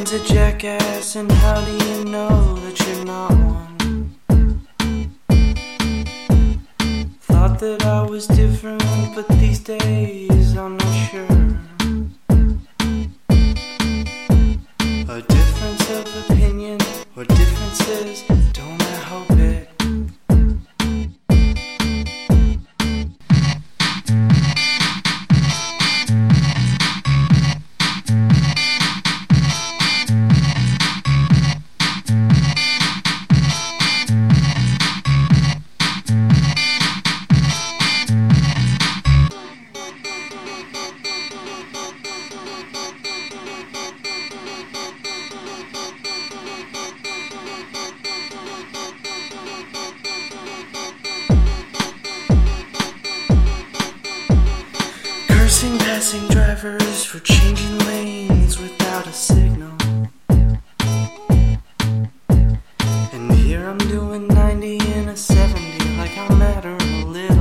man's a jackass, and how do you know that you're not one? Thought that I was different, but these days I'm not sure. A difference of opinion or differences, don't I hope for changing lanes without a signal. And here I'm doing 90 in a 70 like I matter a little.